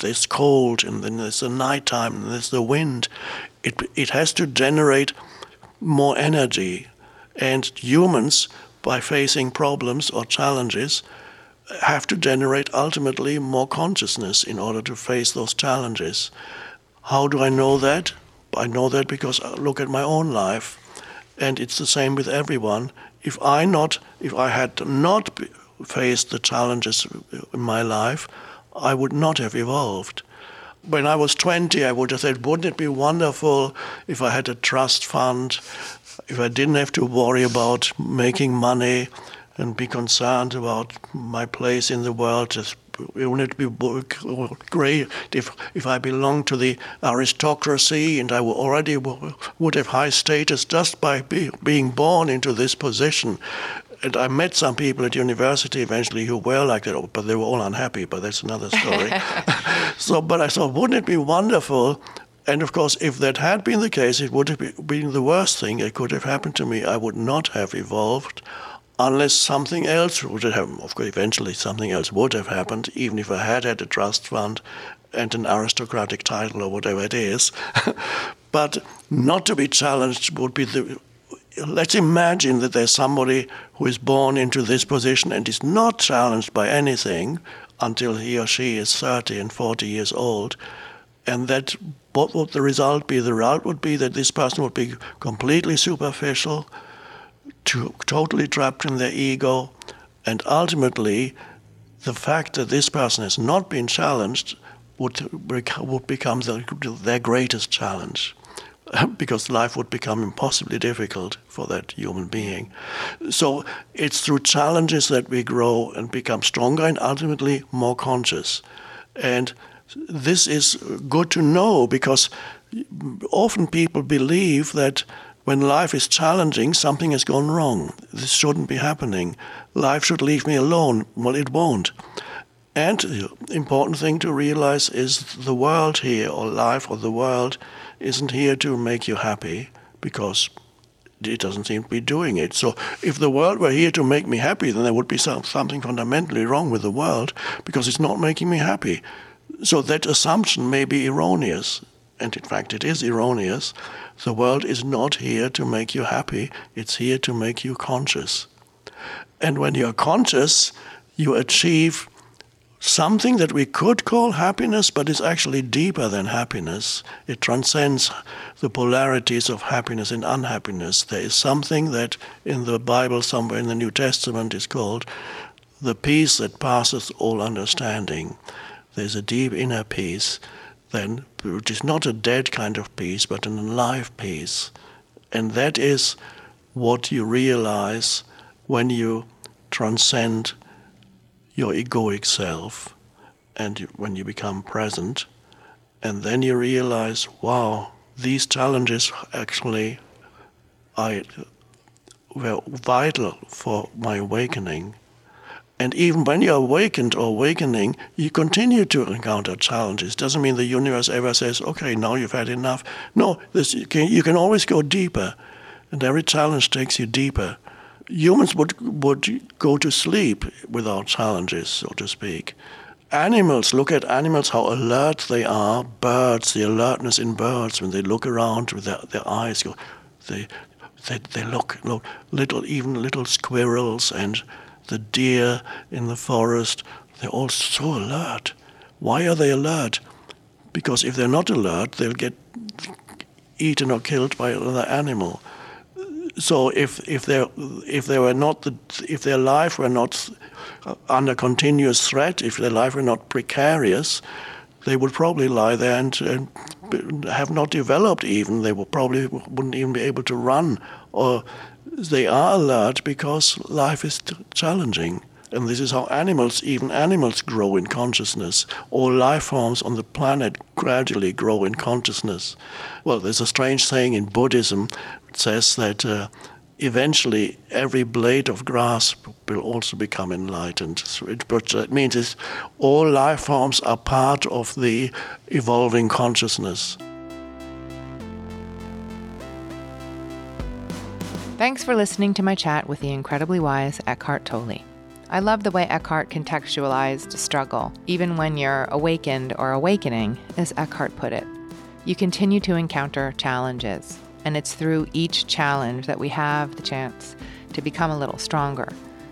there's cold and then there's the nighttime and there's the wind it it has to generate more energy and humans by facing problems or challenges, have to generate ultimately more consciousness in order to face those challenges. How do I know that? I know that because I look at my own life, and it's the same with everyone. If I not, if I had not faced the challenges in my life, I would not have evolved. When I was 20, I would have said, wouldn't it be wonderful if I had a trust fund if I didn't have to worry about making money and be concerned about my place in the world, just wouldn't it be great if if I belonged to the aristocracy and I already would have high status just by be, being born into this position? And I met some people at university eventually who were like that, but they were all unhappy. But that's another story. so, but I thought, wouldn't it be wonderful and of course, if that had been the case, it would have been the worst thing that could have happened to me. I would not have evolved unless something else would have happened. Of course, eventually something else would have happened, even if I had had a trust fund and an aristocratic title or whatever it is. but not to be challenged would be the. Let's imagine that there's somebody who is born into this position and is not challenged by anything until he or she is 30 and 40 years old and that what would the result be? The result would be that this person would be completely superficial, to, totally trapped in their ego, and ultimately, the fact that this person has not been challenged would, would become the, their greatest challenge. because life would become impossibly difficult for that human being. So it's through challenges that we grow and become stronger and ultimately more conscious. And this is good to know because often people believe that when life is challenging, something has gone wrong. This shouldn't be happening. Life should leave me alone. Well, it won't. And the important thing to realize is the world here, or life, or the world, isn't here to make you happy because it doesn't seem to be doing it. So if the world were here to make me happy, then there would be some, something fundamentally wrong with the world because it's not making me happy. So that assumption may be erroneous, and in fact it is erroneous. The world is not here to make you happy, it's here to make you conscious. And when you're conscious, you achieve something that we could call happiness, but is actually deeper than happiness. It transcends the polarities of happiness and unhappiness. There is something that in the Bible, somewhere in the New Testament, is called the peace that passeth all understanding there's a deep inner peace, then which is not a dead kind of peace, but an alive peace. And that is what you realize when you transcend your egoic self and when you become present. And then you realize, wow, these challenges actually are, were vital for my awakening. And even when you're awakened or awakening, you continue to encounter challenges. Doesn't mean the universe ever says, okay, now you've had enough. No, this, you, can, you can always go deeper. And every challenge takes you deeper. Humans would, would go to sleep without challenges, so to speak. Animals, look at animals, how alert they are. Birds, the alertness in birds when they look around with their, their eyes, go, they, they, they look, look, little, even little squirrels and the deer in the forest, they're all so alert. Why are they alert? Because if they're not alert, they'll get eaten or killed by another animal. So if if they if they were not the, if their life were not under continuous threat, if their life were not precarious, they would probably lie there and, and have not developed even. They would probably wouldn't even be able to run or they are alert because life is challenging. And this is how animals, even animals, grow in consciousness. All life forms on the planet gradually grow in consciousness. Well, there's a strange saying in Buddhism that says that uh, eventually every blade of grass will also become enlightened. So it, what that means is all life forms are part of the evolving consciousness. Thanks for listening to my chat with the incredibly wise Eckhart Tolle. I love the way Eckhart contextualized struggle, even when you're awakened or awakening, as Eckhart put it. You continue to encounter challenges, and it's through each challenge that we have the chance to become a little stronger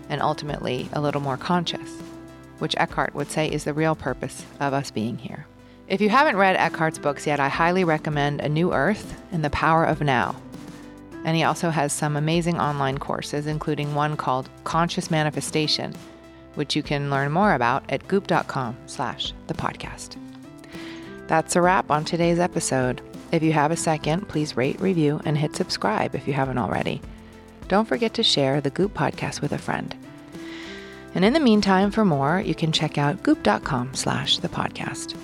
and ultimately a little more conscious, which Eckhart would say is the real purpose of us being here. If you haven't read Eckhart's books yet, I highly recommend A New Earth and The Power of Now and he also has some amazing online courses, including one called Conscious Manifestation, which you can learn more about at goop.com slash the podcast. That's a wrap on today's episode. If you have a second, please rate, review, and hit subscribe if you haven't already. Don't forget to share the Goop podcast with a friend. And in the meantime, for more, you can check out goop.com slash the podcast.